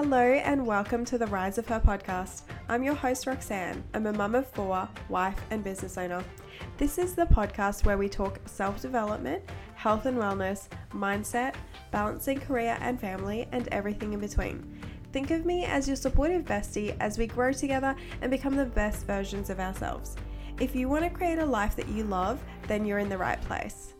Hello and welcome to the Rise of Her podcast. I'm your host, Roxanne. I'm a mum of four, wife, and business owner. This is the podcast where we talk self development, health and wellness, mindset, balancing career and family, and everything in between. Think of me as your supportive bestie as we grow together and become the best versions of ourselves. If you want to create a life that you love, then you're in the right place.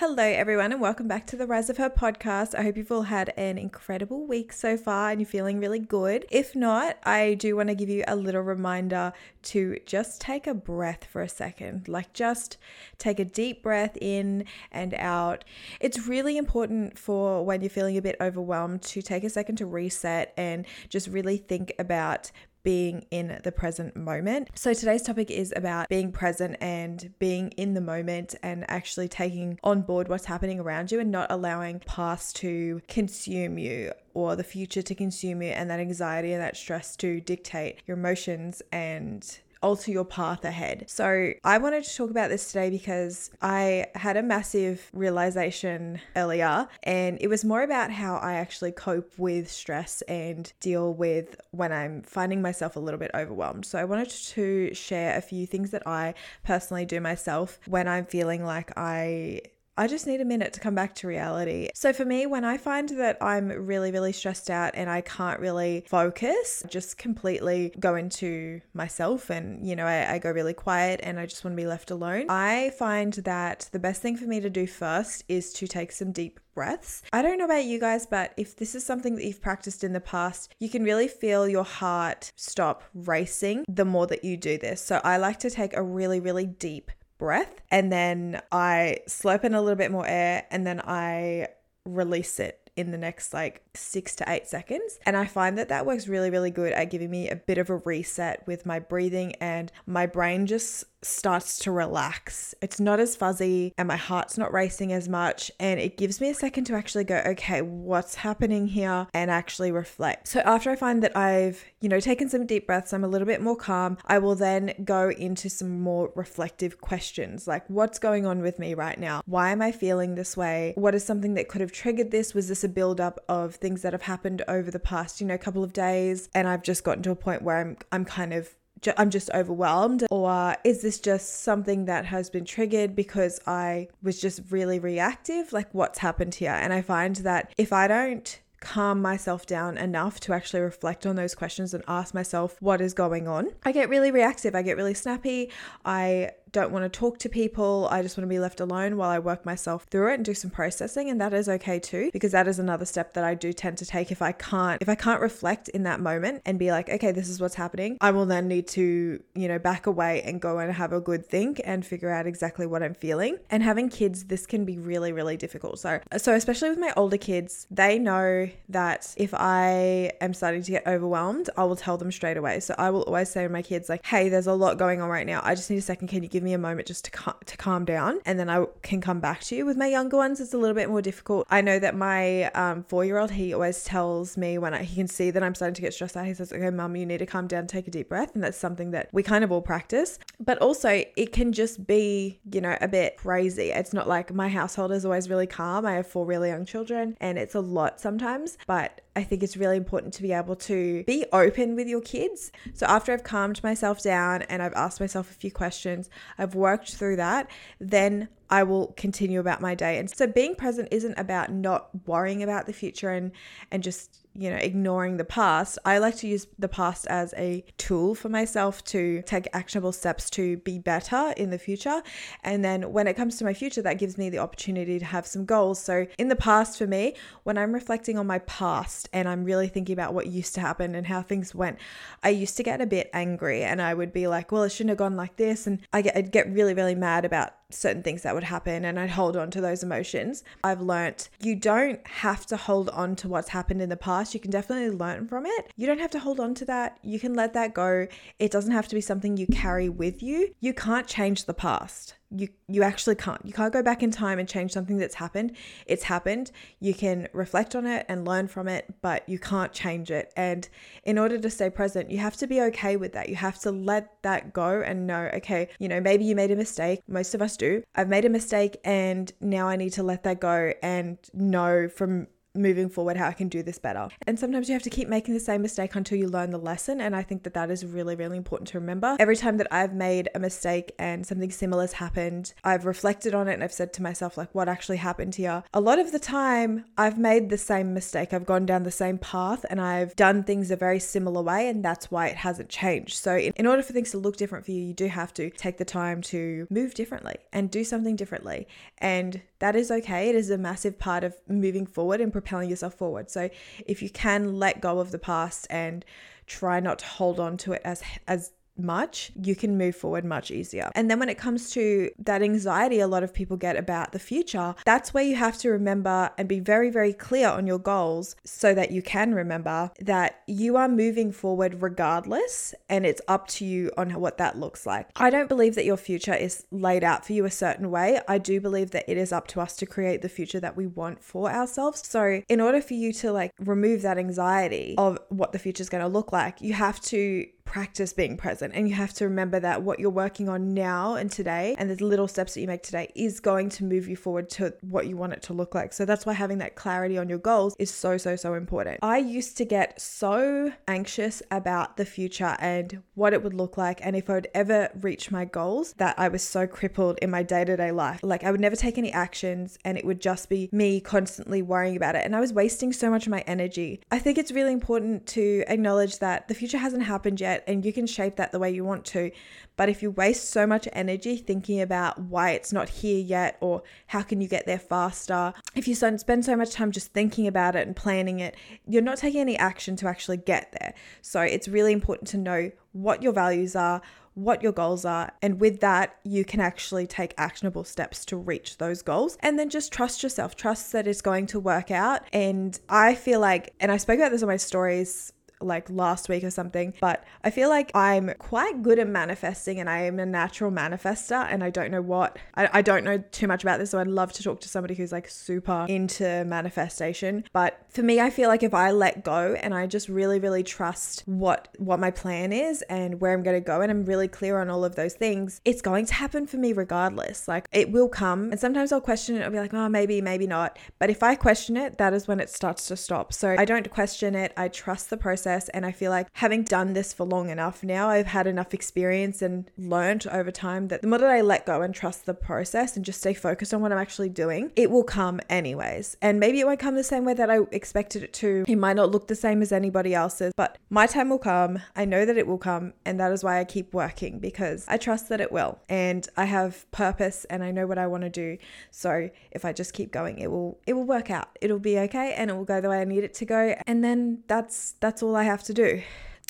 Hello, everyone, and welcome back to the Rise of Her podcast. I hope you've all had an incredible week so far and you're feeling really good. If not, I do want to give you a little reminder to just take a breath for a second. Like, just take a deep breath in and out. It's really important for when you're feeling a bit overwhelmed to take a second to reset and just really think about being in the present moment. So today's topic is about being present and being in the moment and actually taking on board what's happening around you and not allowing past to consume you or the future to consume you and that anxiety and that stress to dictate your emotions and alter your path ahead. So, I wanted to talk about this today because I had a massive realization earlier, and it was more about how I actually cope with stress and deal with when I'm finding myself a little bit overwhelmed. So, I wanted to share a few things that I personally do myself when I'm feeling like I I just need a minute to come back to reality. So for me, when I find that I'm really, really stressed out and I can't really focus, just completely go into myself and, you know, I, I go really quiet and I just want to be left alone. I find that the best thing for me to do first is to take some deep breaths. I don't know about you guys, but if this is something that you've practiced in the past, you can really feel your heart stop racing the more that you do this. So I like to take a really, really deep breath and then I slurp in a little bit more air and then I release it in the next like six to eight seconds. And I find that that works really, really good at giving me a bit of a reset with my breathing and my brain just starts to relax. It's not as fuzzy and my heart's not racing as much. And it gives me a second to actually go, okay, what's happening here? And actually reflect. So after I find that I've, you know, taken some deep breaths, I'm a little bit more calm, I will then go into some more reflective questions like, what's going on with me right now? Why am I feeling this way? What is something that could have triggered this? Was this a buildup of things that have happened over the past, you know, couple of days? And I've just gotten to a point where I'm, I'm kind of I'm just overwhelmed? Or is this just something that has been triggered because I was just really reactive? Like, what's happened here? And I find that if I don't calm myself down enough to actually reflect on those questions and ask myself what is going on, I get really reactive. I get really snappy. I don't want to talk to people. I just want to be left alone while I work myself through it and do some processing and that is okay too because that is another step that I do tend to take if I can't if I can't reflect in that moment and be like okay this is what's happening. I will then need to, you know, back away and go and have a good think and figure out exactly what I'm feeling. And having kids this can be really really difficult. So so especially with my older kids, they know that if I am starting to get overwhelmed, I will tell them straight away. So I will always say to my kids like, "Hey, there's a lot going on right now. I just need a second. Can you give give me a moment just to, to calm down and then I can come back to you. With my younger ones, it's a little bit more difficult. I know that my um, four year old, he always tells me when I, he can see that I'm starting to get stressed out, he says, Okay, mum, you need to calm down, take a deep breath. And that's something that we kind of all practice. But also, it can just be, you know, a bit crazy. It's not like my household is always really calm. I have four really young children and it's a lot sometimes, but I think it's really important to be able to be open with your kids. So after I've calmed myself down and I've asked myself a few questions, I've worked through that, then I will continue about my day. And so being present isn't about not worrying about the future and and just you know ignoring the past. I like to use the past as a tool for myself to take actionable steps to be better in the future. And then when it comes to my future, that gives me the opportunity to have some goals. So in the past for me, when I'm reflecting on my past and I'm really thinking about what used to happen and how things went, I used to get a bit angry and I would be like, well, it shouldn't have gone like this and I get I'd get really really mad about certain things that would happen and I'd hold on to those emotions. I've learnt you don't have to hold on to what's happened in the past. You can definitely learn from it. You don't have to hold on to that. You can let that go. It doesn't have to be something you carry with you. You can't change the past. You you actually can't. You can't go back in time and change something that's happened. It's happened. You can reflect on it and learn from it, but you can't change it. And in order to stay present, you have to be okay with that. You have to let that go and know, okay, you know, maybe you made a mistake. Most of us do. I've made a mistake and now I need to let that go and know from moving forward how I can do this better. And sometimes you have to keep making the same mistake until you learn the lesson. And I think that that is really, really important to remember. Every time that I've made a mistake and something similar has happened, I've reflected on it and I've said to myself, like, what actually happened here? A lot of the time, I've made the same mistake. I've gone down the same path and I've done things a very similar way. And that's why it hasn't changed. So, in, in order for things to look different for you, you do have to take the time to move differently and do something differently. And that is okay. It is a massive part of moving forward and propelling yourself forward. So if you can let go of the past and try not to hold on to it as as much, you can move forward much easier. And then when it comes to that anxiety a lot of people get about the future, that's where you have to remember and be very, very clear on your goals so that you can remember that you are moving forward regardless and it's up to you on what that looks like. I don't believe that your future is laid out for you a certain way. I do believe that it is up to us to create the future that we want for ourselves. So, in order for you to like remove that anxiety of what the future is going to look like, you have to practice being present. And you have to remember that what you're working on now and today, and the little steps that you make today, is going to move you forward to what you want it to look like. So that's why having that clarity on your goals is so, so, so important. I used to get so anxious about the future and what it would look like, and if I would ever reach my goals, that I was so crippled in my day to day life. Like I would never take any actions, and it would just be me constantly worrying about it. And I was wasting so much of my energy. I think it's really important to acknowledge that the future hasn't happened yet and you can shape that the way you want to. But if you waste so much energy thinking about why it's not here yet or how can you get there faster, if you spend so much time just thinking about it and planning it, you're not taking any action to actually get there. So it's really important to know what your values are, what your goals are. And with that, you can actually take actionable steps to reach those goals. And then just trust yourself, trust that it's going to work out. And I feel like, and I spoke about this on my stories like last week or something. But I feel like I'm quite good at manifesting and I am a natural manifester and I don't know what, I, I don't know too much about this. So I'd love to talk to somebody who's like super into manifestation. But for me, I feel like if I let go and I just really, really trust what, what my plan is and where I'm going to go and I'm really clear on all of those things, it's going to happen for me regardless. Like it will come. And sometimes I'll question it. I'll be like, oh, maybe, maybe not. But if I question it, that is when it starts to stop. So I don't question it. I trust the process process. And I feel like having done this for long enough now, I've had enough experience and learned over time that the more that I let go and trust the process and just stay focused on what I'm actually doing, it will come anyways. And maybe it won't come the same way that I expected it to. It might not look the same as anybody else's, but my time will come. I know that it will come. And that is why I keep working because I trust that it will. And I have purpose and I know what I want to do. So if I just keep going, it will it will work out. It'll be okay and it will go the way I need it to go. And then that's that's all have to do.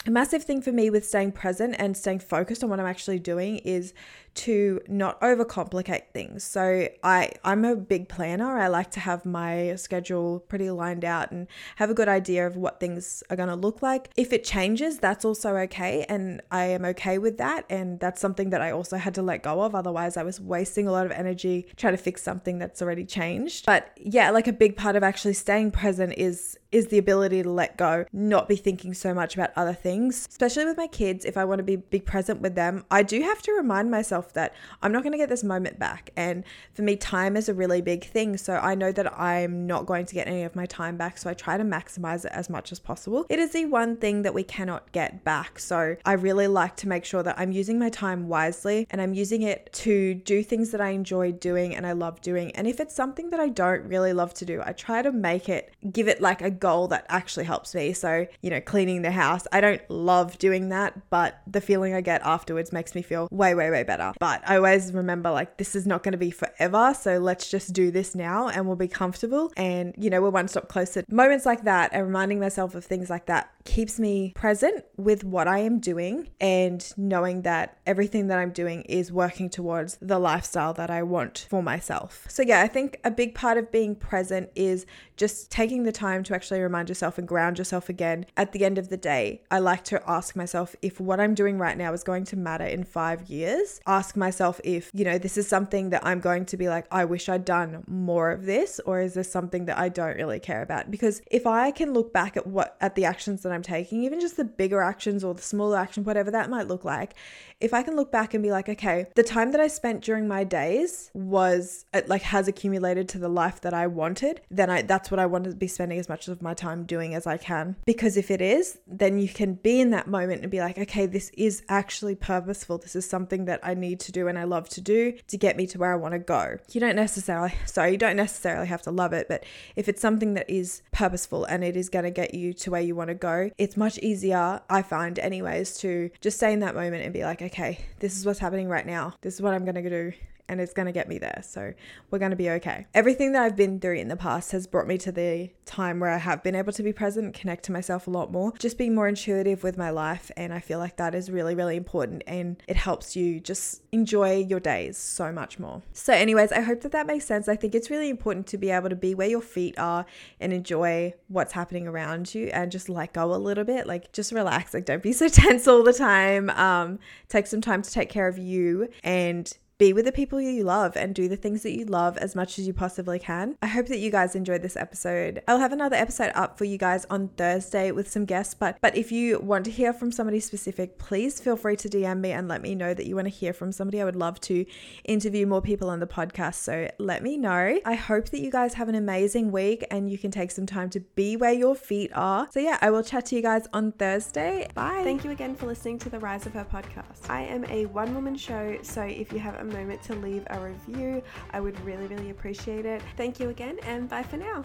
A massive thing for me with staying present and staying focused on what I'm actually doing is to not overcomplicate things. So I I'm a big planner. I like to have my schedule pretty lined out and have a good idea of what things are going to look like. If it changes, that's also okay and I am okay with that and that's something that I also had to let go of otherwise I was wasting a lot of energy trying to fix something that's already changed. But yeah, like a big part of actually staying present is is the ability to let go, not be thinking so much about other things. Especially with my kids, if I want to be be present with them, I do have to remind myself that I'm not going to get this moment back. And for me, time is a really big thing. So I know that I'm not going to get any of my time back. So I try to maximize it as much as possible. It is the one thing that we cannot get back. So I really like to make sure that I'm using my time wisely and I'm using it to do things that I enjoy doing and I love doing. And if it's something that I don't really love to do, I try to make it, give it like a goal that actually helps me. So, you know, cleaning the house, I don't love doing that, but the feeling I get afterwards makes me feel way, way, way better. But I always remember like this is not going to be forever. So let's just do this now and we'll be comfortable. And, you know, we're one step closer. Moments like that and reminding myself of things like that keeps me present with what I am doing and knowing that everything that I'm doing is working towards the lifestyle that I want for myself. So, yeah, I think a big part of being present is just taking the time to actually remind yourself and ground yourself again. At the end of the day, I like to ask myself if what I'm doing right now is going to matter in five years ask myself if, you know, this is something that I'm going to be like, I wish I'd done more of this, or is this something that I don't really care about? Because if I can look back at what, at the actions that I'm taking, even just the bigger actions or the smaller action, whatever that might look like, if I can look back and be like, okay, the time that I spent during my days was uh, like has accumulated to the life that I wanted, then I that's what I want to be spending as much of my time doing as I can. Because if it is, then you can be in that moment and be like, okay, this is actually purposeful. This is something that I need to do and I love to do to get me to where I want to go. You don't necessarily, sorry, you don't necessarily have to love it, but if it's something that is purposeful and it is going to get you to where you want to go, it's much easier, I find, anyways, to just stay in that moment and be like, okay, this is what's happening right now. This is what I'm going to do and it's going to get me there. So we're going to be okay. Everything that I've been through in the past has brought me to the time where I have been able to be present, connect to myself a lot more, just being more intuitive with my life. And I feel like that is really, really important and it helps you just enjoy your days so much more. So, anyways, I hope that that makes sense. I think it's really important to be able to be where your feet are and enjoy what's happening around you and just let go a little bit. Like, just relax. Like, don't be so tense all the time. Um, take some time to take care of you and be with the people you love and do the things that you love as much as you possibly can. I hope that you guys enjoyed this episode. I'll have another episode up for you guys on Thursday with some guests, but but if you want to hear from somebody specific, please feel free to DM me and let me know that you want to hear from somebody. I would love to interview more people on the podcast, so let me know. I hope that you guys have an amazing week and you can take some time to be where your feet are. So yeah, I will chat to you guys on Thursday. Bye. Thank you again for listening to the Rise of Her podcast. I am a one woman show, so if you have a moment to leave a review. I would really, really appreciate it. Thank you again, and bye for now.